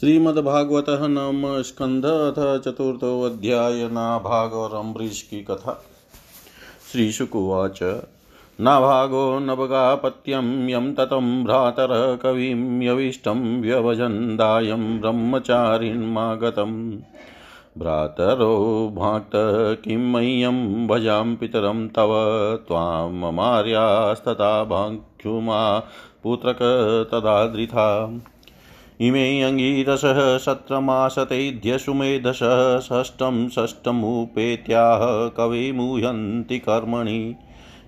श्रीमद्भागवत नम स्कंध अथ चतुर्थोऽध्याय नाभाग अम्बरीश की कथा। श्रीशुकुवाच, नाभागो नभगापत्यं यं ततं भ्रातर कविं यविष्टं व्यभजन्दायं ब्रह्मचारिन्मागतम् भ्रातरो भाक्त किं मह्यं भजां पितरं तव त्वां ममार्यास्तथा भाङ्क्युमा पुत्रक तदादृथा इमे अङ्गीरसः सत्रमासतेध्यसुमेधसः षष्ठं षष्ठमुपेत्याह कविमुह्यन्ति कर्मणि।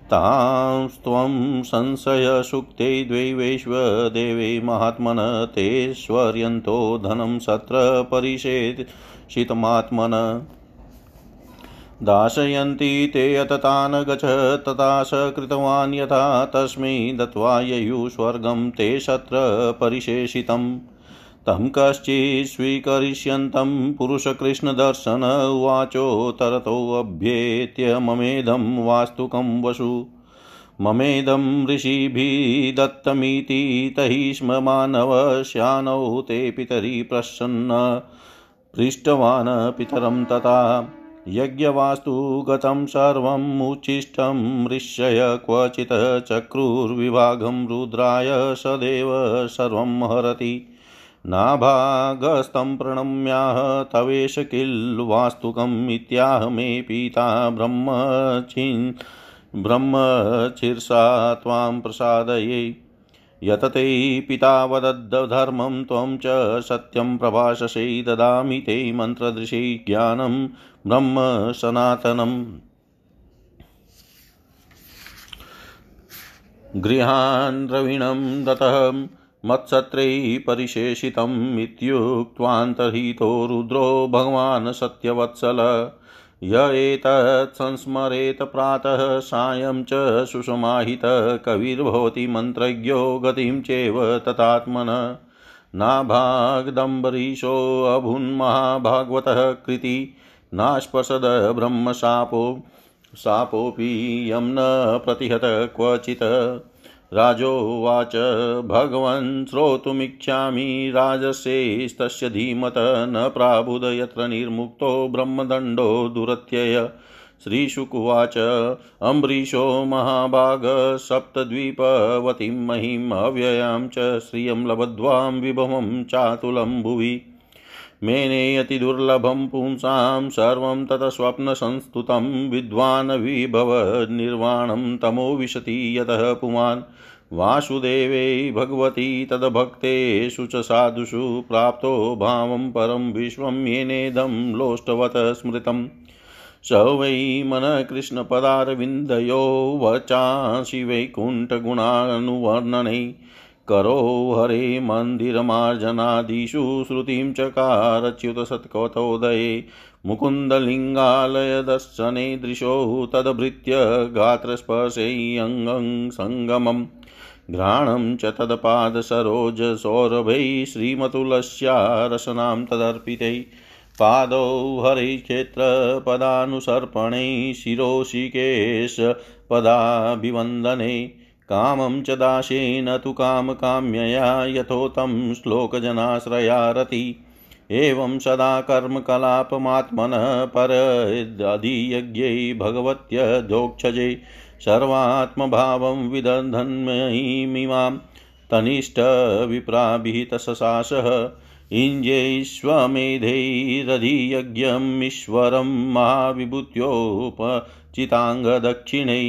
तांस्त्वं संशयसुक्ते द्वैवेश्वदेवे महात्मन तेश्वर्यन्तो धनं सत्र परिषेषितमात्मन दाशयन्ति ते यततान् गच तथा स कृतवान् यथा तस्मै दत्त्वा ययुः स्वर्गं ते शत्र परिशेषितम्। तं कश्चित् स्वीकरिष्यन्तं पुरुषकृष्णदर्शन उवाचो तरतोऽभ्येत्य ममेदं वास्तुकं वसु। ममेदं ऋषिभिः दत्तमिति तैः स्म मानवश्यानौ ते पितरि प्रसन्न। पृष्टवान् पितरं तथा यज्ञवास्तु गतं सर्वम् उच्छिष्टं ऋष्य क्वचित् चक्रुर्विभागं रुद्राय सदैव सर्वं हरति। नाभागस्तं प्रणम्याह तवेश किल इत्याह मे पिता ब्रह्मचिन् ब्रह्मचिर्षा त्वां प्रसादये। यतते पिता वदद्धर्मं त्वं च सत्यं प्रभाषसे ददामि ते मन्त्रदृशे ज्ञानं ब्रह्म सनातनम् गृहान् द्रविणं दतः मत्सत्रै परिशेषितम् इत्युक्त्वान्तर्हितो रुद्रो भगवान् सत्यवत्सल। य एतत् संस्मरेत प्रातः सायं च सुसमाहित कविर्भवति मन्त्रज्ञो गतिं चैव तथात्मन। नाभागदम्बरीशोऽभून्महाभागवतः कृति नास्पशद ब्रह्मशापो शापोऽपि यं न प्रतिहत क्वचित्। राजोवाच भगवन् श्रोतुमिच्छामि राजसेस्तस्य धीमत न प्राबुध यत्र निर्मुक्तो ब्रह्मदण्डो दुरत्यय। श्रीशुकुवाच, अम्बरीशो महाभाग, सप्तद्वीपवतीं महिम् अव्ययां च, श्रियं लब्ध्वां विभवं चातुलं भुवि मेनेयति दुर्लभं पुंसां सर्वं ततस्वप्नसंस्तुतं विद्वान् विभव निर्वाणं तमो विशति यतः पुमान्। वासुदेवे भगवती तद्भक्तेषु च साधुषु प्राप्तो भावं परं विश्वं येनेदं लोष्टवत् स्मृतम्। स वै मनः कृष्णपदारविन्दयो वचांसि वैकुण्ठगुणानुवर्णनै। करो हरे मन्दिरमार्जनादिषु श्रुतिं चकारच्युतसत्कवतोदये मुकुन्दलिङ्गालयदर्शने दृशो तदभृत्य गात्रस्पर्शैरङ्गं सङ्गमम्। घ्राणं च तत्पादसरोजसौरभैः श्रीमतुलस्या रसनां तदर्पितै। पादौ हरिक्षेत्रपदानुसर्पणै शिरोषिकेशपदाभिवन्दने कामं च दासेन तु कामकाम्यया यथोतं श्लोकजनाश्रया रति एवं सदा कर्मकलापमात्मनः परधियज्ञै भगवत्यधोक्षजे सर्वात्मभावं विदधन्मयीमिमां तनिष्ठविप्राभितशशासः इञ्जैष्वमेधैरधियज्ञमीश्वरं महाविभूत्योपचिताङ्गदक्षिणै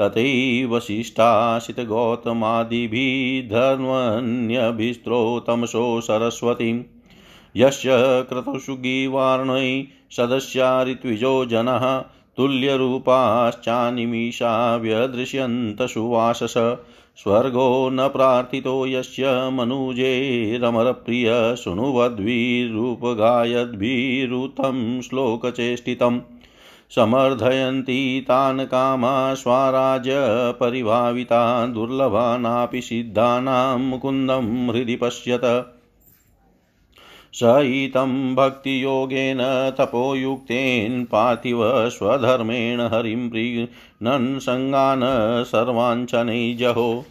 तथैवशिष्टाशितगौतमादिभिर्धन्वन्यभिस्त्रोतमसो सरस्वतीं। यस्य क्रतुषुगिवार्णै सदस्या ऋत्विजो जनः तुल्यरूपाश्चानिमीषा व्यदृश्यन्त सुवासस स्वर्गो न प्रार्थितो यस्य मनुजेरमरप्रिय शृणुवद्भिरूपगायद्भिरुतं श्लोकचेष्टितम्। समर्धयन्ति तान् कामा स्वाराज्यपरिभाविता दुर्लभानापि सिद्धानां मुकुन्दं हृदि पश्यत। सहितं भक्तियोगेन तपोयुक्तेन पार्थिव स्वधर्मेण हरिं प्रीणन् सङ्गान् सर्वाञ्चनै जहो।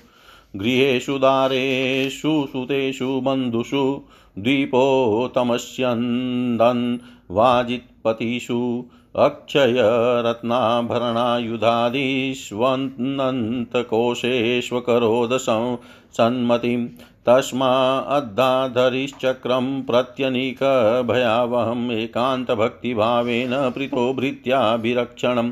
गृहेषु दारेषु सुतेषु बन्धुषु द्वीपोतमस्यन्दन् वाजित्पतिषु अक्षयरत्नाभरणायुधादिष्वन्तकोशेष्वकरोद सन्मतिं तस्माद्धाधरिश्चक्रं प्रत्यनीकभयावहम् एकान्तभक्तिभावेन प्रीतो भृत्याभिरक्षणम्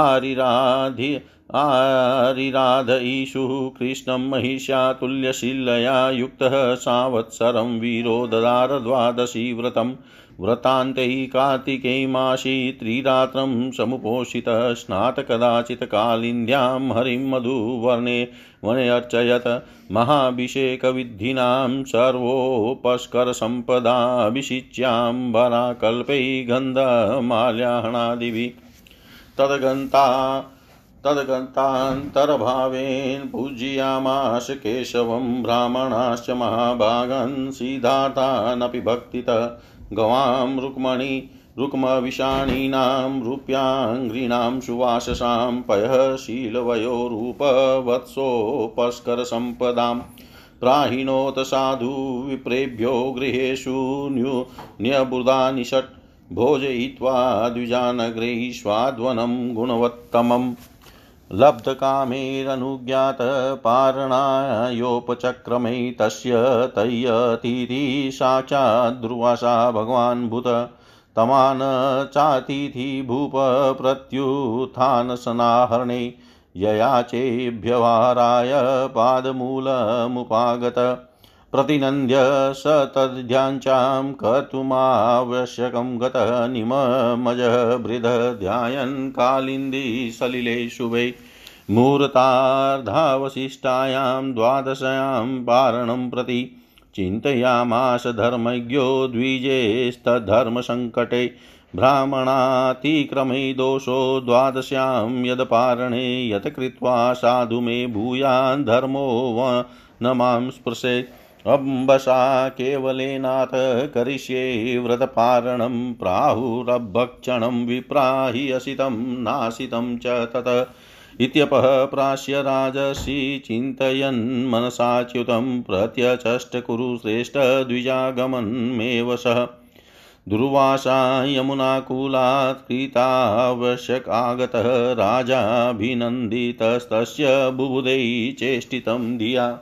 आरिराधि आरिराध ईशुः कृष्णं महिष्यातुल्यशिलया युक्तः संवत्सरं वीरो ददार द्वादशी व्रतम् व्रतान्ते कार्तिके मासि त्रिरात्रं समुपोषितः स्नात कदाचित् कालिन्द्यां हरिं मधुवर्णे वनेऽर्चयत् महाभिषेकविद्धिनां सर्वोपस्करसम्पदाभिषिच्याम्बराकल्पै गन्धमाल्याहणादिभिः तदगन्ता तदगन्तान्तरभावेन पूजयामास केशवं ब्राह्मणाश्च महाभागन् सिद्धार्थानपि भक्तितः गवां रुक्मणि रुक्मविषाणीनां रूप्याङ्घ्रीणां, सुवाससां पयः शीलवयोरूपवत्सोपस्करसम्पदाम् प्राहिणोत साधु विप्रेभ्यो गृहेषु न्यबुधानि षट्, भोजयित्वा द्विजानगरैः स्वाध्वनं गुणवत्तमम्। लब्धकामेरनुज्ञातपारणायोपचक्रमे तस्य तय्यतिथि साक्षाद्दुर्वासा भगवान् भूत तमान् चातिथि भूप प्रत्युत्थानसनाहरणे ययाचेभ्यवहाराय पादमूलमुपागत प्रतिनन्द्य स तद्ध्याञ्चां कर्तुमावश्यकं गतः निममजः वृद ध्यायन् कालिन्दी सलिले शुभे मुहूर्तार्धावशिष्टायां द्वादश्यां पारणं प्रति चिन्तयामास धर्मज्ञो द्विजेस्तद्धर्मसङ्कटे ब्राह्मणातिक्रमे दोषो द्वादश्यां यदपारणे यत् कृत्वा साधु मे भूयान् धर्मो न माँ स्पृशेत्। अम्बसा केवलेनाथ करिष्ये व्रतपारणं प्राहुरभक्षणं विप्राहि असितं नासितं च तत्। इत्यपः प्राश्य राजसि चिन्तयन् मनसाच्युतं प्रत्यचष्टकुरु श्रेष्ठद्विजागमन्मेव सः। दुर्वासा यमुनाकूलात् कृतावश्यकागतः राजाभिनन्दितस्तस्य बुबुधै चेष्टितं धिया।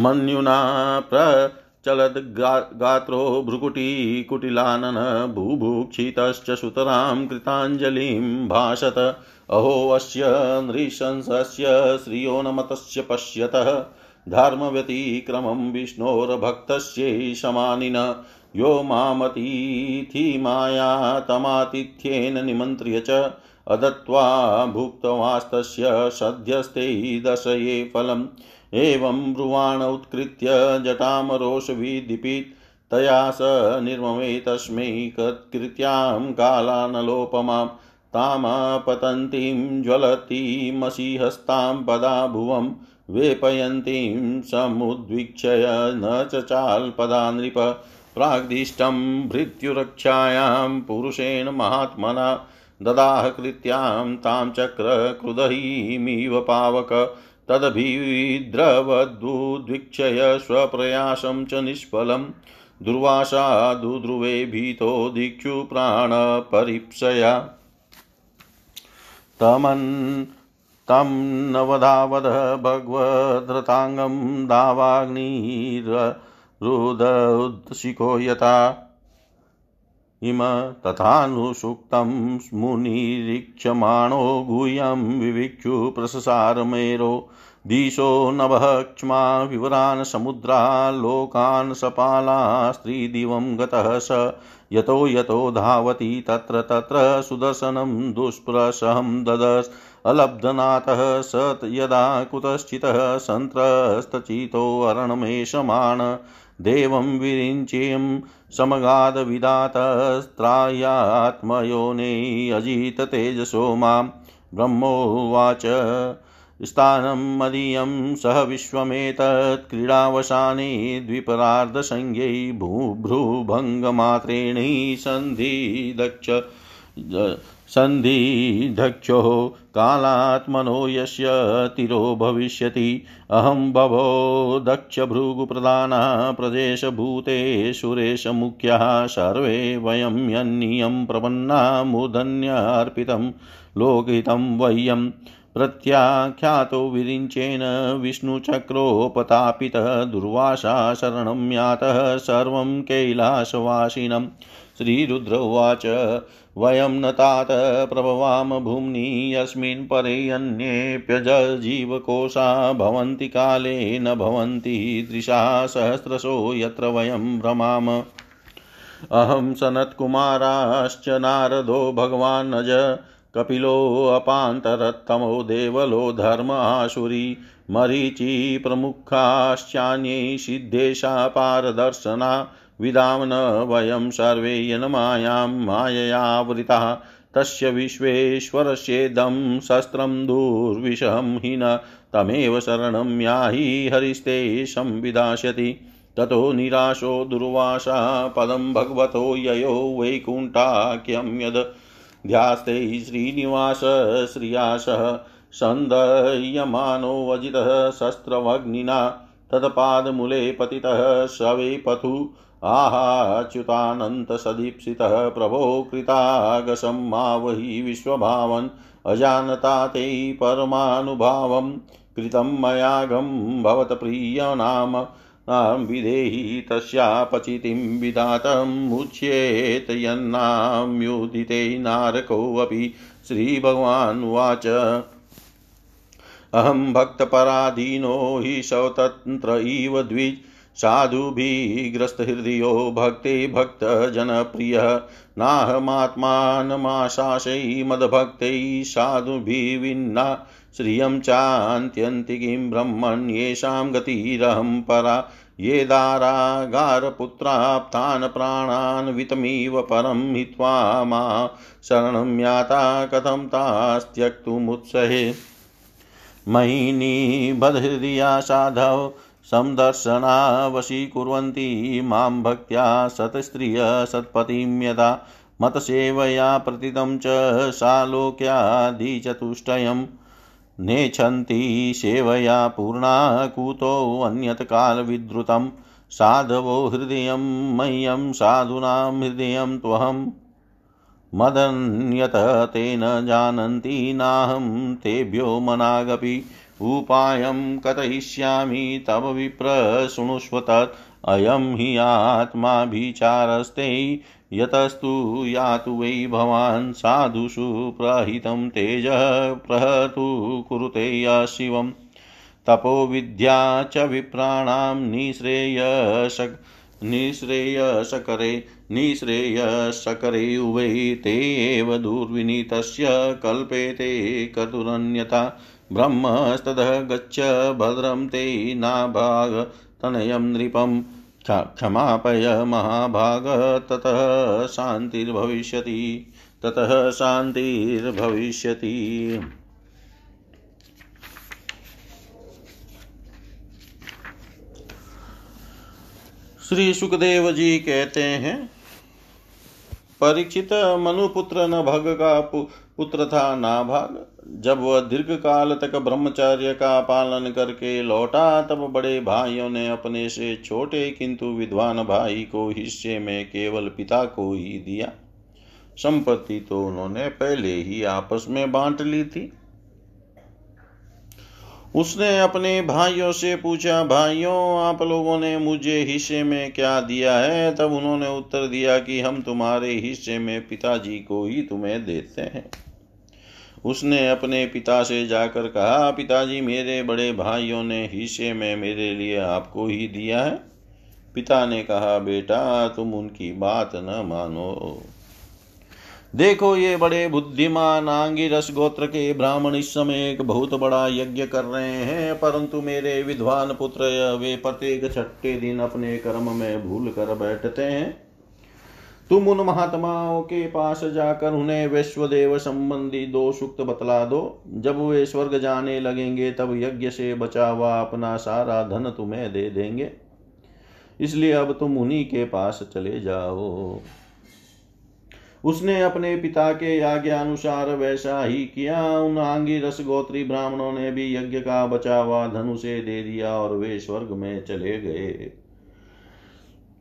मन्युना प्रचलद्गात्रो भ्रुकुटीकुटिलानन बुभुक्षितश्च सुतरां कृताञ्जलिं भाषत। अहोऽस्य नृशंसस्य श्रियो न मतस्य पश्यतः। धर्मव्यतिक्रमं विष्णोर्भक्तस्यै समानिन यो मामतिथिमाया तमातिथ्येन निमन्त्र्य च। अदत्त्वा भुक्तवास्तस्य सद्यस्ते दशये फलम्। एवं ब्रुवाण उत्कृत्य जटामरोषविदीपित तया स निर्ममे तस्मै कृत्यां कालानलोपमां, तामापतन्तीं ज्वलतीमसिहस्तां पदा भुवं वेपयन्तीं समुद्वीक्षय न चचाल्पदा नृप प्राग्दिष्टं भृत्युरक्षायां पुरुषेण महात्मना, ददाह कृत्यां तां चक्रक्रुदहीमिव पावक तदभिद्रवद्दुद्वीक्षय स्वप्रयासं च निष्फलं दुर्वासा दुध्रुवे भीतो दिक्षु प्राणपरीप्सया तमन् तं नवधावद भगवद्रताङ्गं दावाग्निरुदशिखो यथा। इम तथानुसुक्तं मुनिरीक्षमाणो गुह्यं विविक्षु प्रससारमेरो। दिशो नभः क्ष्मा विवरान् समुद्रा लोकान् सपालास्त्रिदिवं गतः स। यतो यतो धावति तत्र तत्र सुदर्शनं दुष्प्रसहं ददस्। अलब्धनाथः स यदा कुतश्चितः सन्त्रस्तचितोऽरणमेषमाण देवं विरिञ्चिं समगादविदातस्त्रायात्मयोने अजिततेजसो माँ ब्रह्मोवाच। स्थानं मदीयं सह विश्वमेतत् क्रीडावसाने द्विपरार्धसंज्ञै भूभ्रुभङ्गमात्रेण सन्धिदक्ष। सन्धिधक्षो कालात्मनो यस्य तिरो भविष्यति। अहं भवो दक्षभृगुप्रधानः प्रदेशभूते सुरेशमुख्यः सर्वे वयं यन्नियं प्रपन्ना मूर्धन्यार्पितं लोकहितं वह्यम् प्रत्याख्यातो विरिञ्चेन विष्णुचक्रोपतापितः दुर्वासा शरणं यातः सर्वं कैलासवासिनं। श्रीरुद्र उवाच वयं न तात प्रभवाम भूम्नि यस्मिन् परे अन्येऽप्यजीवकोशा भवन्ति काले न भवन्ति दृशा सहस्रशो यत्र वयं भ्रमाम। अहं सनत्कुमाराश्च नारदो भगवान् नज कपिलोऽपान्तरत्तमो देवलो धर्म मरीचि प्रमुखाश्चान्ये सिद्धेशा पारदर्शना विदां न वयं सर्वे यन्मायां माययावृताः तस्य विश्वेश्वरस्येदं शस्त्रं दुर्विषहं हि न तमेव शरणं याहि हरिस्ते संविदास्यति। ततो निराशो दुर्वासा पदं भगवतो ययो वैकुण्ठाख्यं यद्। ध्यास्ते श्रीनिवास श्रियासः सन्दह्यमानोऽजितः शस्त्रमग्निना। तत्पादमूले पतितः शवे पथु आहाच्युतानन्तसदीप्सितः प्रभो कृतागसं मावहि विश्वभावन् अजानता ते परमानुभावं कृतं मयागं भवत्प्रियनाम विधेहि तस्यापचितिं विधातमुच्येत यन्नाम्युदिते नारकोऽपि श्रीभगवानुवाच अहं भक्तपराधीनो हि स्वतन्त्र इव द्विज साधुभिग्रस्तहृदयो भक्ते भक्तजनप्रियः। नाहमात्मानमाशासै मदभक्तैः साधुभिर्विन्ना श्रियं चान्त्यन्तिकीं ब्रह्मन् येषां गतिरहं परा। ये दारागारपुत्राप्तान् प्राणान् वितमिव परं हित्वा मा शरणं याता कथं तास्त्यक्तुमुत्सहे। मयि निबधहृदया साधव। संदर्शना वशीकुर्वन्ति माँ भक्त्या सत्स्त्रिय सत्पतिं यदा मतसेवया प्रतितं च सालोक्यादिचतुष्टयं नेच्छन्ति सेवया पूर्णा कुतोऽन्यत्कालविद्रुतं साधवो हृदयं मह्यं साधूनां हृदयं त्वहं। मदन्यत तेन जानन्ति नाहं तेभ्यो मनागपि। उपायं कथयिष्यामि तव विप्र शृणुष्व तत् अयं हि आत्माभिचारस्ते, यतस्तु यातु वै भवान् साधुषु प्रहितं तेजः, प्रहतु कुरुते शिवम्। तपोविद्या च विप्राणां निःश्रेयशक् निःश्रेयसकरे निःश्रेयसकरे उभे ते एव दुर्विनीतस्य कल्पेते कतुरन्यथा। ब्रह्मस्ततः गच्छ भद्रं ते नाभागतनयं नृपं क्षमापय महाभाग, ततः शान्तिर्भविष्यति ततः शान्तिर्भविष्यति। श्री सुखदेव जी कहते हैं, परीक्षित मनुपुत्र न भग का पुत्र था नाभाग जब वह दीर्घ काल तक ब्रह्मचर्य का पालन करके लौटा, तब बड़े भाइयों ने अपने से छोटे किंतु विद्वान भाई को हिस्से में केवल पिता को ही दिया। संपत्ति तो उन्होंने पहले ही आपस में बांट ली थी। उसने अपने भाइयों से पूछा, भाइयों, आप लोगों ने मुझे हिस्से में क्या दिया है? तब उन्होंने उत्तर दिया कि, हम तुम्हारे हिस्से में पिताजी को ही तुम्हें देते हैं। उसने अपने पिता से जाकर कहा, पिताजी, मेरे बड़े भाइयों ने हिस्से में मेरे लिए आपको ही दिया है। पिता ने कहा, बेटा, तुम उनकी बात न मानो। देखो ये बड़े बुद्धिमान आंगिरस गोत्र के ब्राह्मण इस समय एक बहुत बड़ा यज्ञ कर रहे हैं, परंतु मेरे विद्वान पुत्र, वे प्रत्येक छठे दिन अपने कर्म में भूल कर बैठते हैं। तुम उन महात्माओं के पास जाकर उन्हें वैश्वदेव संबंधी दो सुक्त बतला दो। जब वे स्वर्ग जाने लगेंगे, तब यज्ञ से बचा हुआ अपना सारा धन तुम्हें दे देंगे। इसलिए अब तुम उन्हीं के पास चले जाओ। उसने अपने पिता के आज्ञानुसार वैसा ही किया। उन आंगी रस गोत्री ब्राह्मणों ने भी यज्ञ का बचा हुआ धनु से दे दिया और वे स्वर्ग में चले गए।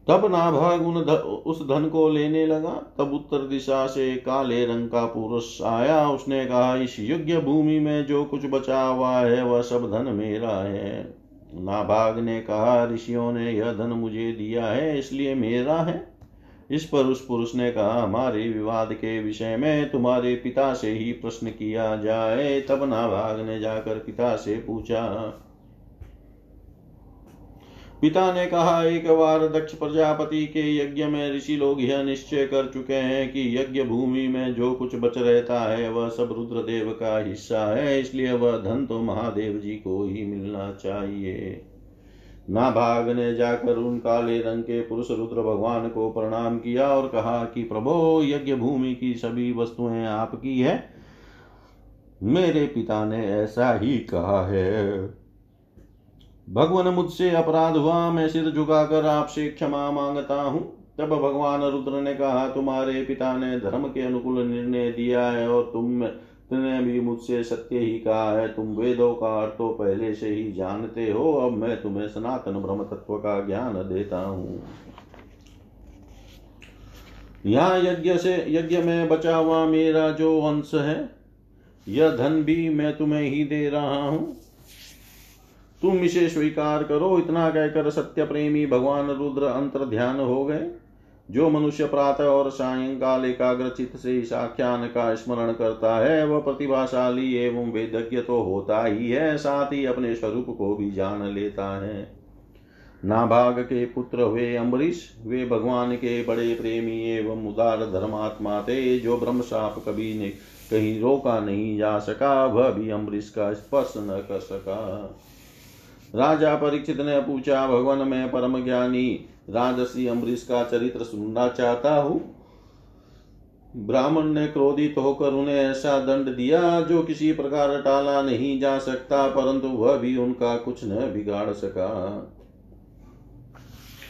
तब नाभाग उन ध, उस धन को लेने लगा। तब उत्तर दिशा से काले रंग का पुरुष आया। उसने कहा इस यज्ञ भूमि में जो कुछ बचा हुआ है वह सब धन मेरा है। नाभाग ने कहा ऋषियों ने यह धन मुझे दिया है इसलिए मेरा है। इस पर उस पुरुष ने कहा, हमारे विवाद के विषय में तुम्हारे पिता से ही प्रश्न किया जाए। तब नाभाग ने जाकर पिता से पूछा। पिता ने कहा, एक बार दक्ष प्रजापति के यज्ञ में ऋषि लोग यह निश्चय कर चुके हैं कि यज्ञ भूमि में जो कुछ बच रहता है, वह सब रुद्रदेव का हिस्सा है, इसलिए वह धन तो महादेव जी को ही मिलना चाहिए। नाभाग ने जाकर उन काले रंग के पुरुष रुद्र भगवान को प्रणाम किया और कहा कि प्रभो, यज्ञ भूमि की सभी वस्तुएँ आपकी है। मेरे पिता ने ऐसा ही कहा है। भगवान मुझसे अपराध हुआ, मैं सिर झुकाकर आपसे क्षमा माँगता हूँ। तब भगवान रुद्र ने कहा, तुम्हारे पिता ने धर्म के अनुकूल निर्णय दिया है और तुम तुमने भी मुझसे सत्य ही कहा है। तुम वेदों का अर्थ तो पहले से ही जानते हो। अब मैं तुम्हें सनातन ब्रह्म तत्व का ज्ञान देता हूँ। यहाँ यज्ञ से, यज्ञ में बचा हुआ मेरा जो अंश है, यह धन भी मैं तुम्हें ही दे रहा हूँ। तुम इसे स्वीकार करो। इतना कहकर सत्य प्रेमी भगवान रुद्र अंतर ध्यान हो गए। जो मनुष्य प्रातः और सायंकाल एकाग्र चित्त से आख्यान का स्मरण करता है, वह प्रतिभाशाली एवं वेदज्ञ तो होता ही है, साथ ही अपने स्वरूप को भी जान लेता है। नाभाग के पुत्र हुए अम्बरीश, वे भगवान के बड़े प्रेमी एवं उदार धर्मात्मा थे, जो ब्रह्म साप कभी ने कहीं रोका नहीं जा सका, वह भी अम्बरीश का स्पर्श न कर सका। राजा परीक्षित ने पूछा, भगवान, में परम ज्ञानी राजसी अम्बरीश का चरित्र सुनना चाहता हूँ। ब्राह्मण ने क्रोधित होकर उन्हें ऐसा दंड दिया जो किसी प्रकार टाला नहीं जा सकता, परंतु वह भी उनका कुछ न बिगाड़ सका।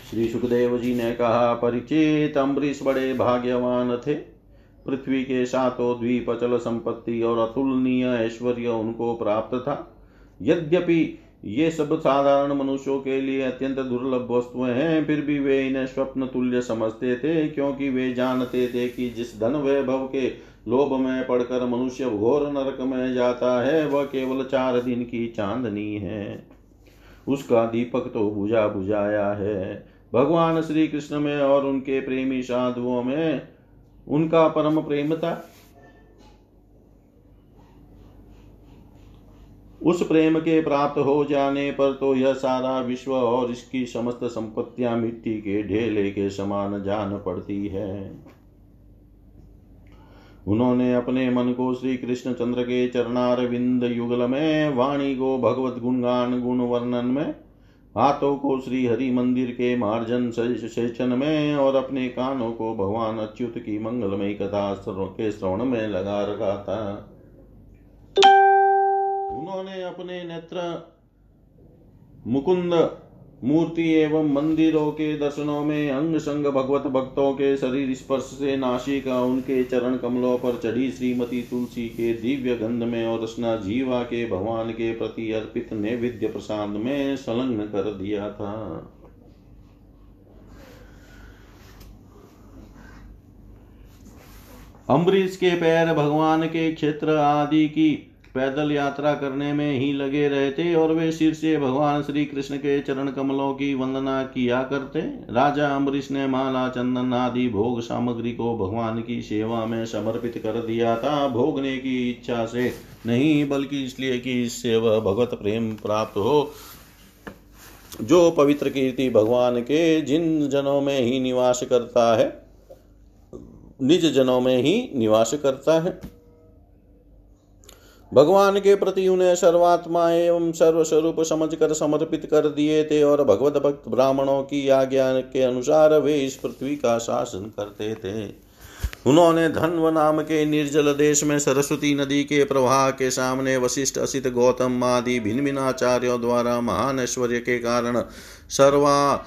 श्री सुखदेव जी ने कहा, परिचित अम्बरीश बड़े भाग्यवान थे। पृथ्वी के सातों द्वीप अचल संपत्ति और अतुलनीय ऐश्वर्य उनको प्राप्त था। यद्यपि ये सब साधारण मनुष्यों के लिए अत्यंत दुर्लभ वस्तुएँ हैं। फिर भी वे इन्हें स्वप्न तुल्य समझते थे, क्योंकि वे जानते थे कि जिस धन वैभव के लोभ में पड़कर मनुष्य घोर नरक में जाता है, वह केवल चार दिन की चांदनी है। उसका दीपक तो बुझा बुझाया है। भगवान श्री कृष्ण में और उनके प्रेमी साधुओं में उनका परम प्रेम था। उस प्रेम के प्राप्त हो जाने पर तो यह सारा विश्व और इसकी समस्त संपत्तियाँ मिट्टी के ढेले के समान जान पड़ती है। उन्होंने अपने मन को श्री कृष्ण चंद्र के चरणार विंद युगल में, वाणी को भगवत गुणगान गुण वर्णन में, हाथों को श्री हरि मंदिर के मार्जन सेचन में और अपने कानों को भगवान अच्युत की मंगलमय कथा के श्रवण में लगा रखा था। उन्होंने अपने नेत्र, मुकुंद मूर्ति एवं मंदिरों के दर्शनों में अंग संग भगवत भक्तों के शरीर स्पर्श से नाशिका उनके चरण कमलों पर चढ़ी श्रीमती तुलसी के दिव्य गंध में और रसना जीवा के भगवान के प्रति अर्पित नैविद्य प्रसाद में संलग्न कर दिया था। अम्बरीश के पैर भगवान के क्षेत्र आदि की पैदल यात्रा करने में ही लगे रहते और वे सिर से भगवान श्री कृष्ण के चरण कमलों की वंदना किया करते। राजा अम्बरीश ने माला, चंदन आदि भोग सामग्री को भगवान की सेवा में समर्पित कर दिया था। भोगने की इच्छा से नहीं, बल्कि इसलिए कि इससे वह भगवत प्रेम प्राप्त हो। जो पवित्र कीर्ति भगवान के जिन जनों में ही निवास करता है, निज जनों में ही निवास करता है। भगवान के प्रति उन्हें सर्वात्मा एवं सर्वस्वरूप समझकर समर्पित कर दिए थे और भगवत भक्त ब्राह्मणों की आज्ञा के अनुसार वे इस पृथ्वी का शासन करते थे। उन्होंने धन्व नाम के निर्जल देश में सरस्वती नदी के प्रवाह के सामने वशिष्ठ, असित, गौतम आदि भिन्न भिन्न आचार्यों द्वारा महान ऐश्वर्य के कारण सर्वा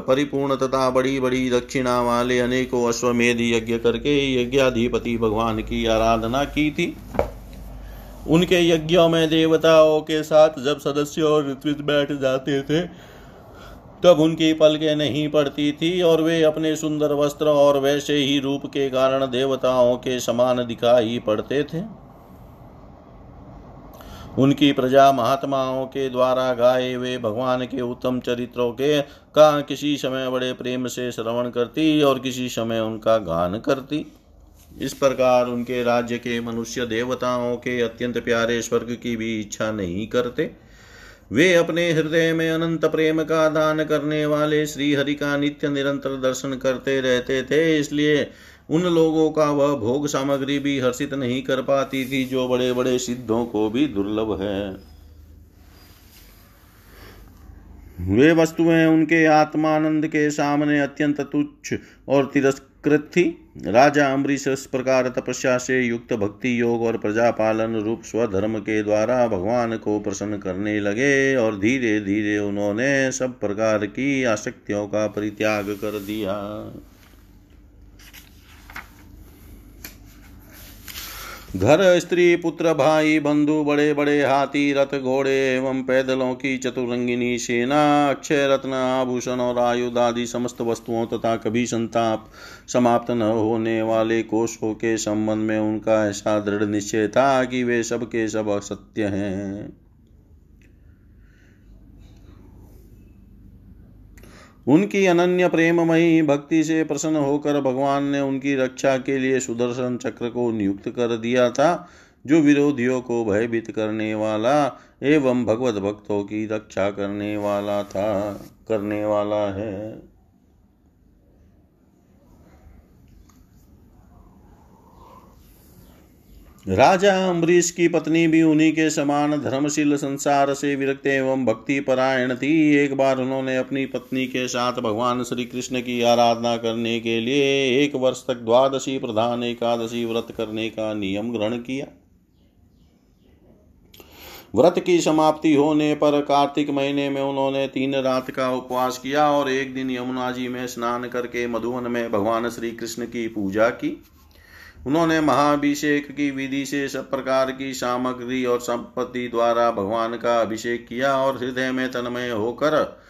परिपूर्ण तथा बड़ी बड़ी दक्षिणा वाले अनेकों अश्वमेध यज्ञ करके यज्ञाधिपति भगवान की आराधना की थी। उनके यज्ञों में देवताओं के साथ जब सदस्य और ऋत्विज बैठ जाते थे, तब उनकी पलकें नहीं पड़ती थी और वे अपने सुंदर वस्त्र और वैसे ही रूप के कारण देवताओं के समान दिखाई पड़ते थे। उनकी प्रजा महात्माओं के द्वारा गाए हुए भगवान के उत्तम चरित्रों के का किसी समय बड़े प्रेम से श्रवण करती और किसी समय उनका गान करती। इस प्रकार उनके राज्य के मनुष्य देवताओं के अत्यंत प्यारे स्वर्ग की भी इच्छा नहीं करते। वे अपने हृदय में अनंत प्रेम का दान करने वाले श्री हरि का नित्य निरंतर दर्शन करते रहते थे, इसलिए उन लोगों का वह भोग सामग्री भी हर्षित नहीं कर पाती थी जो बड़े बड़े सिद्धों को भी दुर्लभ है। वे वस्तुएँ उनके आत्मानंद के सामने अत्यंत तुच्छ और तिरस्कृत थी राजा अम्बरीश इस प्रकार तपस्या से युक्त भक्ति योग और प्रजापालन रूप स्वधर्म के द्वारा भगवान को प्रसन्न करने लगे और धीरे धीरे उन्होंने सब प्रकार की आसक्तियों का परित्याग कर दिया। घर, स्त्री, पुत्र, भाई, बंधु, बड़े बड़े, हाथी, रथ, घोड़े एवं पैदलों की चतुरंगिनी, सेना, अक्षय, रत्न, आभूषण और आयुध आदि समस्त वस्तुओं तथा कभी संताप समाप्त न होने वाले कोषों के संबंध में उनका ऐसा दृढ़ निश्चय था कि वे सब के सब असत्य हैं। उनकी अनन्य प्रेममयी भक्ति से प्रसन्न होकर भगवान ने उनकी रक्षा के लिए सुदर्शन चक्र को नियुक्त कर दिया था, जो विरोधियों को भयभीत करने वाला एवं भगवत भक्तों की रक्षा करने वाला था, करने वाला है। राजा अम्बरीश की पत्नी भी उन्हीं के समान धर्मशील संसार से विरक्त एवं भक्ति परायण थी। एक बार उन्होंने अपनी पत्नी के साथ भगवान श्री कृष्ण की आराधना करने के लिए एक वर्ष तक द्वादशी प्रधान एकादशी व्रत करने का नियम ग्रहण किया। व्रत की समाप्ति होने पर कार्तिक महीने में उन्होंने तीन रात का उपवास किया और एक दिन यमुना जी में स्नान करके मधुवन में भगवान श्री कृष्ण की पूजा की। उन्होंने महाभिषेक की विधि से सब प्रकार की सामग्री और संपत्ति द्वारा भगवान का अभिषेक किया और हृदय में तन्मय होकर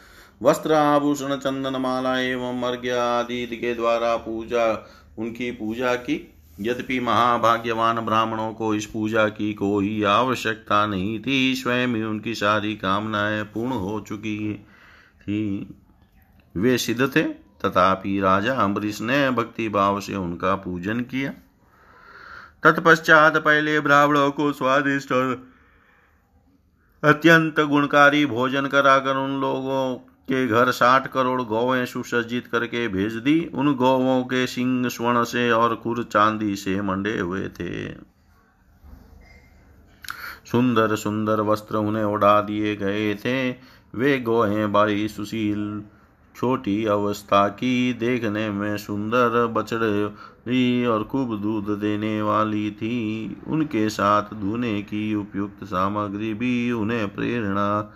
वस्त्र, आभूषण चंदन माला एवं अर्घ्य आदि के द्वारा पूजा, उनकी पूजा की। यद्यपि महाभाग्यवान ब्राह्मणों को इस पूजा की कोई आवश्यकता नहीं थी, स्वयं ही उनकी सारी कामनाएँ पूर्ण हो चुकी थी। वे सिद्ध थे, तथापि राजा अम्बरीश ने भक्ति भाव से उनका पूजन किया। तत्पश्चात पहले ब्राह्मणों को स्वादिष्ट और अत्यंत गुणकारी भोजन कराकर उन लोगों के घर साठ करोड़ गौवें सुसज्जित करके भेज दी। उन गौवों के सिंह, स्वर्ण से और खुर चांदी से मंडे हुए थे। सुंदर सुंदर वस्त्र उन्हें उड़ा दिए गए थे। वे गोहें बड़ी सुशील, छोटी अवस्था की, देखने में सुंदर, बछड़ी और खूब दूध देने वाली थी। उनके साथ धोने की उपयुक्त सामग्री भी उन्हें प्रेरणा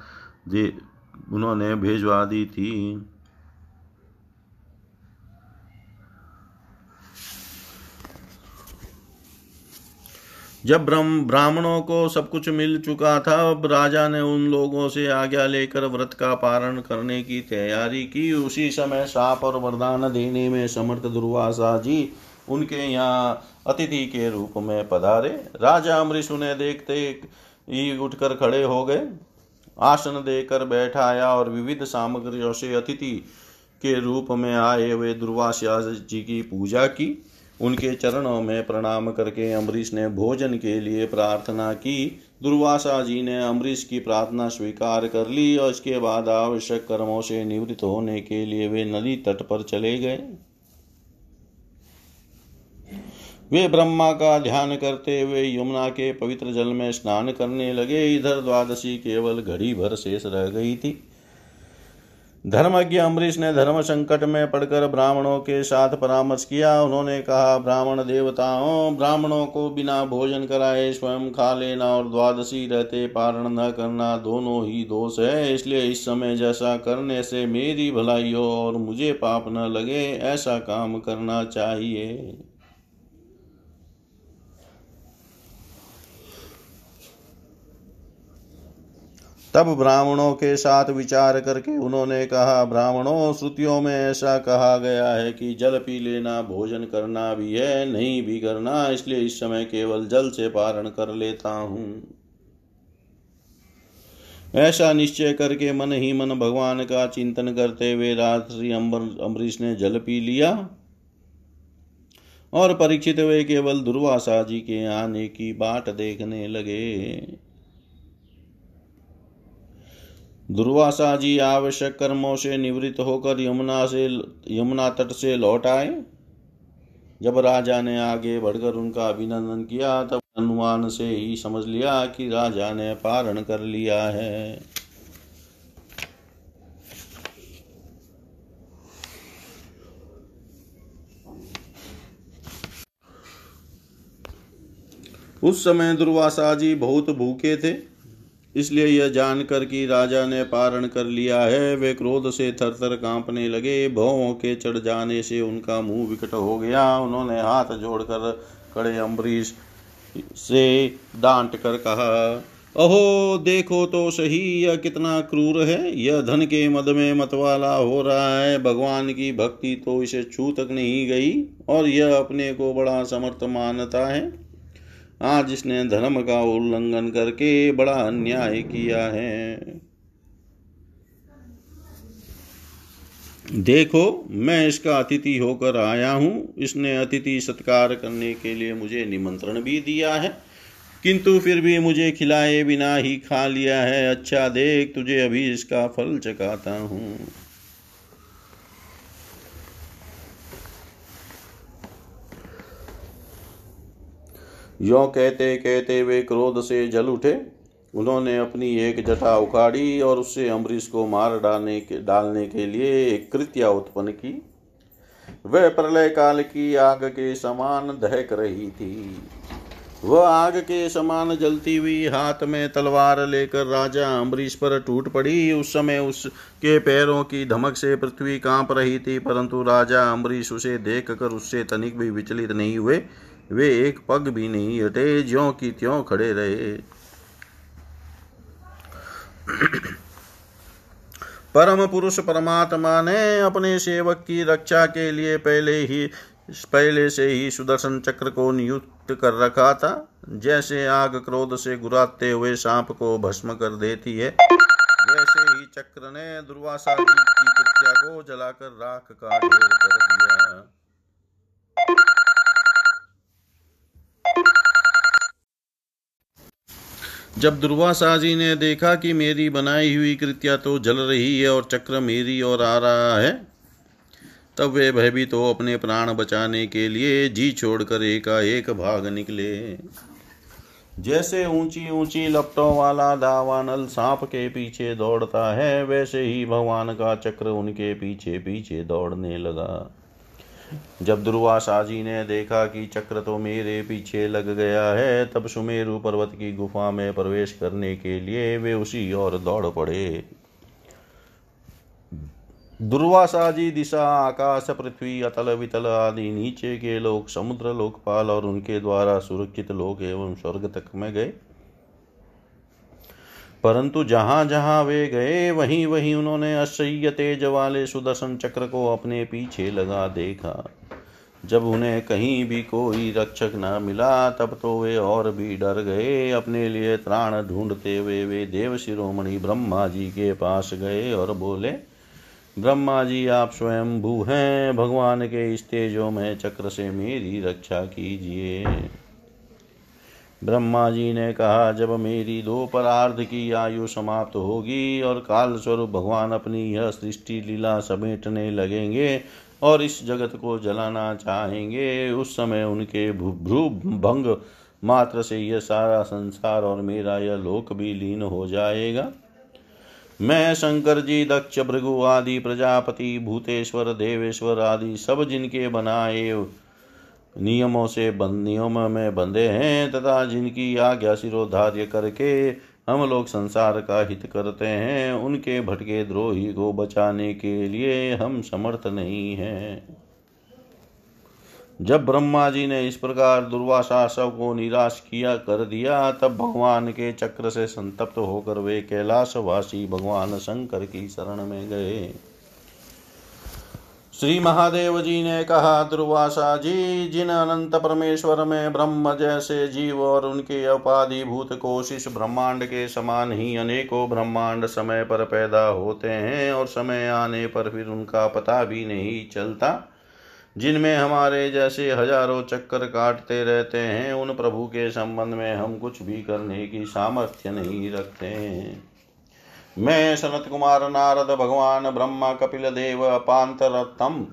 दे, उन्होंने भेजवा दी थी। जब ब्रह्म, ब्राह्मणों को सब कुछ मिल चुका था, अब राजा ने उन लोगों से आज्ञा लेकर व्रत का पारण करने की तैयारी की। उसी समय साप और वरदान देने में समर्थ दुर्वासा जी उनके यहाँ अतिथि के रूप में पधारे। राजा अमरीश उन्हें देखते ही उठकर खड़े हो गए। आसन देकर बैठाया और विविध सामग्रियों से अतिथि के रूप में आए हुए दुर्वासा जी की पूजा की। उनके चरणों में प्रणाम करके अम्बरीश ने भोजन के लिए प्रार्थना की। दुर्वासा जी ने अम्बरीश की प्रार्थना स्वीकार कर ली और इसके बाद आवश्यक कर्मों से निवृत्त होने के लिए वे नदी तट पर चले गए। वे ब्रह्मा का ध्यान करते हुए यमुना के पवित्र जल में स्नान करने लगे। इधर द्वादशी केवल घड़ी भर शेष रह गई थी। धर्मज्ञ अम्बरीश ने धर्म संकट में पड़कर ब्राह्मणों के साथ परामर्श किया। उन्होंने कहा, ब्राह्मण देवताओं, ब्राह्मणों को बिना भोजन कराए स्वयं खा लेना और द्वादशी रहते पारण न करना दोनों ही दोष है। इसलिए इस समय जैसा करने से मेरी भलाई हो और मुझे पाप न लगे, ऐसा काम करना चाहिए। तब ब्राह्मणों के साथ विचार करके उन्होंने कहा, ब्राह्मणों, श्रुतियों में ऐसा कहा गया है कि जल पी लेना, भोजन करना भी है, नहीं भी करना, इसलिए इस समय केवल जल से पारण कर लेता हूँ। ऐसा निश्चय करके मन ही मन भगवान का चिंतन करते हुए रात्रि अम्बरीश ने जल पी लिया और परीक्षित हुए केवल दुर्वासा जी के आने की बाट देखने लगे। दुर्वासा जी आवश्यक कर्मों से निवृत्त होकर यमुना से, यमुना तट से लौट आए। जब राजा ने आगे बढ़कर उनका अभिनंदन किया, तब अनुमान से ही समझ लिया कि राजा ने पारण कर लिया है। उस समय दुर्वासा जी बहुत भूखे थे। इसलिए यह जानकर कि राजा ने पारण कर लिया है। वे क्रोध से थर थर कांपने लगे। भवों के चढ़ जाने से उनका मुँह विकट हो गया। उन्होंने हाथ जोड़कर कड़े अम्बरीश से डांट कर कहा, अहो, देखो तो सही, यह कितना क्रूर है। यह धन के मद में मतवाला हो रहा है। भगवान की भक्ति तो इसे छू तक नहीं गई और यह अपने को बड़ा समर्थ मानता है। आज इसने धर्म का उल्लंघन करके बड़ा अन्याय किया है। देखो, मैं इसका अतिथि होकर आया हूँ। इसने अतिथि सत्कार करने के लिए मुझे निमंत्रण भी दिया है। किंतु फिर भी मुझे खिलाए बिना ही खा लिया है। अच्छा देख, तुझे अभी इसका फल चकाता हूँ। यो कहते कहते वे क्रोध से जल उठे। उन्होंने अपनी एक जटा उखाड़ी और उससे अम्बरीश को मार डालने के डालने के लिए एक कृत्या उत्पन्न की। वह प्रलय काल की आग के समान दहक रही थी। वह आग के समान जलती हुई हाथ में तलवार लेकर राजा अम्बरीश पर टूट पड़ी। उस समय उसके पैरों की धमक से पृथ्वी काँप रही थी, परंतु राजा अम्बरीश उसे देख कर उससे तनिक भी विचलित नहीं हुए। वे एक पग भी नहीं हटे, ज्यो की त्यों खड़े रहे। परम पुरुष परमात्मा ने अपने सेवक की रक्षा के लिए पहले ही, पहले से ही सुदर्शन चक्र को नियुक्त कर रखा था। जैसे आग क्रोध से गुराते हुए सांप को भस्म कर देती है, वैसे ही चक्र ने दुर्वासा की कृत्या को जलाकर राख का ढेर कर दिया। जब दुर्वासा जी ने देखा कि मेरी बनाई हुई कृत्या तो जल रही है और चक्र मेरी ओर आ रहा है, तब वे भयभीत तो अपने प्राण बचाने के लिए जी छोड़कर एकाएक भाग निकले। जैसे ऊँची ऊँची लपटों वाला दावानल सांप के पीछे दौड़ता है, वैसे ही भगवान का चक्र उनके पीछे पीछे दौड़ने लगा। जब दुर्वासा जी ने देखा कि चक्र तो मेरे पीछे लग गया है, तब सुमेरु पर्वत की गुफा में प्रवेश करने के लिए वे उसी ओर दौड़ पड़े। दुर्वासा जी दिशा, आकाश, पृथ्वी, अतल, वितल आदि, नीचे के लोग, समुद्र लोकपाल और उनके द्वारा सुरक्षित लोक एवं स्वर्ग तक में गए। परंतु जहाँ जहाँ वे गए, वहीं वहीं उन्होंने असह्य तेज वाले सुदर्शन चक्र को अपने पीछे लगा देखा। जब उन्हें कहीं भी कोई रक्षक न मिला, तब तो वे और भी डर गए। अपने लिए त्राण ढूंढते हुए वे देव शिरोमणि ब्रह्मा जी के पास गए और बोले, ब्रह्मा जी, आप स्वयं भू हैं। भगवान के इस तेजो में चक्र से मेरी रक्षा कीजिए। ब्रह्मा जी ने कहा, जब मेरी दो परार्ध की आयु समाप्त होगी और काल स्वरूप भगवान अपनी यह सृष्टि लीला समेटने लगेंगे और इस जगत को जलाना चाहेंगे, उस समय उनके भ्रू भंग मात्र से यह सारा संसार और मेरा यह लोक भी लीन हो जाएगा। मैं शंकर जी, दक्ष भृगु आदि, प्रजापति, भूतेश्वर, देवेश्वर आदि सब जिनके बनाए नियमों से बंद, नियम में बंधे हैं, तथा जिनकी आज्ञा सिरोधार्य करके हम लोग संसार का हित करते हैं, उनके भटके द्रोही को बचाने के लिए हम समर्थ नहीं हैं। जब ब्रह्मा जी ने इस प्रकार दुर्वासा सबको निराश किया, कर दिया, तब भगवान के चक्र से संतप्त होकर वे कैलाशवासी भगवान शंकर की शरण में गए। श्री महादेव जी ने कहा दुर्वासा जी जिन अनंत परमेश्वर में ब्रह्म जैसे जीव और उनके उपाधिभूत कोशिश ब्रह्मांड के समान ही अनेकों ब्रह्मांड समय पर पैदा होते हैं और समय आने पर फिर उनका पता भी नहीं चलता। जिनमें हमारे जैसे हज़ारों चक्कर काटते रहते हैं, उन प्रभु के संबंध में हम कुछ भी करने की सामर्थ्य नहीं रखते मैं सनत कुमार नारद भगवान ब्रह्मा कपिल देव अपांतरतम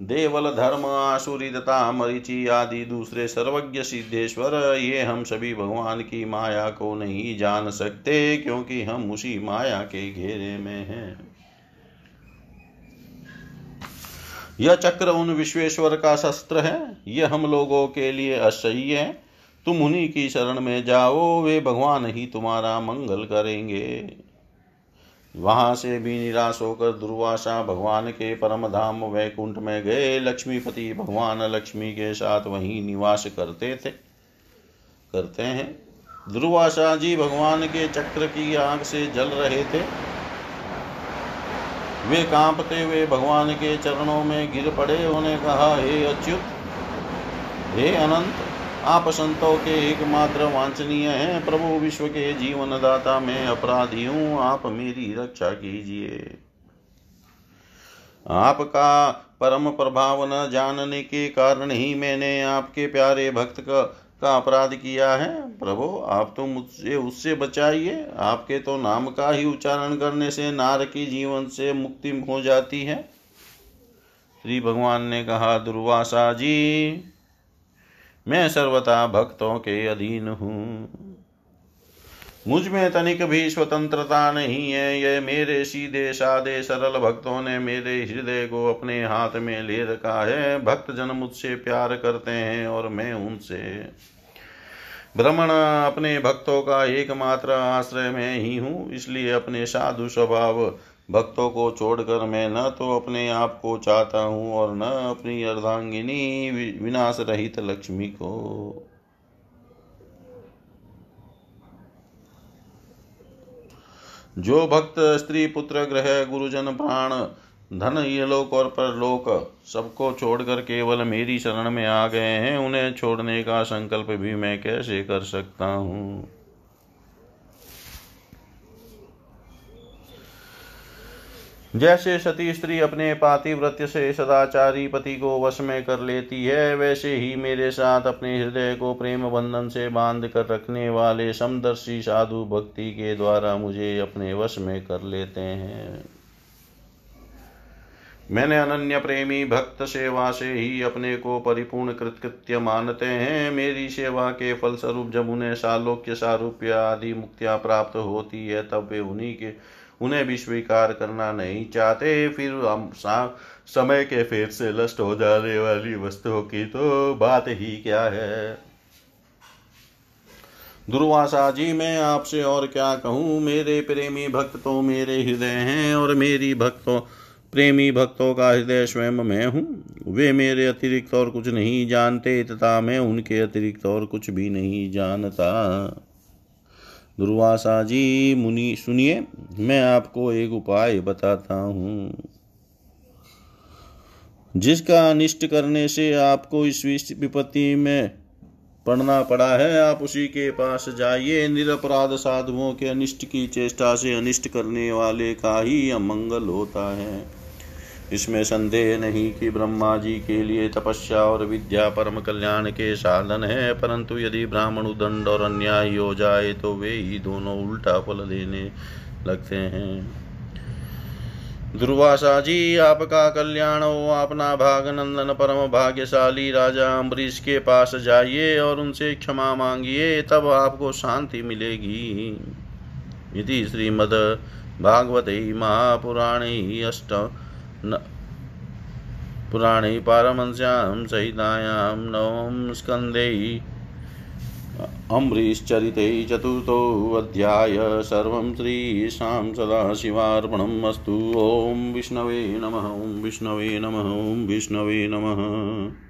देवल धर्म आसुरी तथा मरीचि आदि दूसरे सर्वज्ञ सिद्धेश्वर, ये हम सभी भगवान की माया को नहीं जान सकते क्योंकि हम उसी माया के घेरे में हैं। यह चक्र उन विश्वेश्वर का शस्त्र है यह हम लोगों के लिए असह्य है। तुम उन्हीं की शरण में जाओ, वे भगवान ही तुम्हारा मंगल करेंगे। वहाँ से भी निराश होकर दुर्वासा भगवान के परम धाम वैकुंठ में गए। लक्ष्मीपति भगवान लक्ष्मी के साथ वहीं निवास करते थे, करते हैं। दुर्वासा जी भगवान के चक्र की आग से जल रहे थे। वे कांपते हुए भगवान के चरणों में गिर पड़े। उन्हें कहा, हे अच्युत, हे अनंत आप संतों के एकमात्र वांछनीय हैं। प्रभु विश्व के जीवन दाता मैं अपराधी हूँ। आप मेरी रक्षा कीजिए। आपका परम प्रभाव न जानने के कारण ही मैंने आपके प्यारे भक्त का का अपराध किया है। प्रभु, आप तो मुझसे, उससे बचाइए। आपके तो नाम का ही उच्चारण करने से नार की जीवन से मुक्ति हो जाती है। श्री भगवान ने कहा, दुर्वासा जी मैं सर्वथा भक्तों के अधीन हूँ। मुझमें तनिक भी स्वतंत्रता नहीं है। ये मेरे सीधे साधे सरल भक्तों ने मेरे हृदय को अपने हाथ में ले रखा है। भक्त जन मुझसे प्यार करते हैं और मैं उनसे भ्रमण अपने भक्तों का एकमात्र आश्रय में ही हूँ। इसलिए अपने साधु स्वभाव भक्तों को छोड़कर मैं न तो अपने आप को चाहता हूँ और न अपनी अर्धांगिनी विनाश रहित लक्ष्मी को। जो भक्त, स्त्री, पुत्र ग्रह गुरुजन, प्राण, धन ये लोक और परलोक, सबको छोड़कर केवल मेरी शरण में आ गए हैं, उन्हें छोड़ने का संकल्प भी मैं कैसे कर सकता हूँ? जैसे सती स्त्री अपने पातिव्रत्य से सदाचारी पति को वश में कर लेती है, वैसे ही मेरे साथ अपने हृदय को प्रेम बंधन से बाँध कर रखने वाले समदर्शी साधु भक्ति के द्वारा मुझे अपने वश में कर लेते हैं। मैंने अनन्य प्रेमी भक्त सेवा से ही अपने को परिपूर्ण कृतकृत्य मानते हैं। मेरी सेवा के फलस्वरूप जब उन्हें सालोक्य सारूप्य आदि मुक्तियाँ प्राप्त होती है, तब वे उन्हीं के उन्हें भी स्वीकार करना नहीं चाहते। फिर हम समय के फेर से लस्ट हो जाने वाली वस्तुओं की तो बात ही क्या है? दुर्वासा जी, मैं आपसे और क्या कहूँ? मेरे प्रेमी भक्त तो मेरे हृदय हैं और मेरी भक्तों, प्रेमी भक्तों का हृदय स्वयं मैं हूँ। वे मेरे अतिरिक्त और कुछ नहीं जानते, तथा मैं उनके अतिरिक्त और कुछ भी नहीं जानता। दुर्वासा जी मुनि, सुनिए, मैं आपको एक उपाय बताता हूँ। जिसका अनिष्ट करने से आपको इस विपत्ति में पढ़ना पड़ा है, आप उसी के पास जाइए। निरपराध साधुओं के अनिष्ट की चेष्टा से अनिष्ट करने वाले का ही अमंगल होता है। इसमें संदेह नहीं कि ब्रह्मा जी के लिए तपस्या और विद्या परम कल्याण के साधन है, परंतु यदि ब्राह्मण उदंड और अन्याय हो जाए तो वे ही दोनों उल्टा फल देने लगते हैं। दुर्वासा जी, आपका कल्याण हो अपना भाग नंदन परम भाग्यशाली राजा अम्बरीश के पास जाइए और उनसे क्षमा मांगिए, तब आपको शांति मिलेगी। यदि श्रीमद भागवते महापुराणे अष्ट पुराणे पारमंस्यां सहितायां नवं स्कन्धे अम्बरीश्चरिते चतुर्थोऽध्याय सर्वं श्रीशां सदाशिवार्पणम् अस्तु। ॐ विष्णवे नमः, ॐ विष्णवे नमः, ॐ विष्णवे नमः।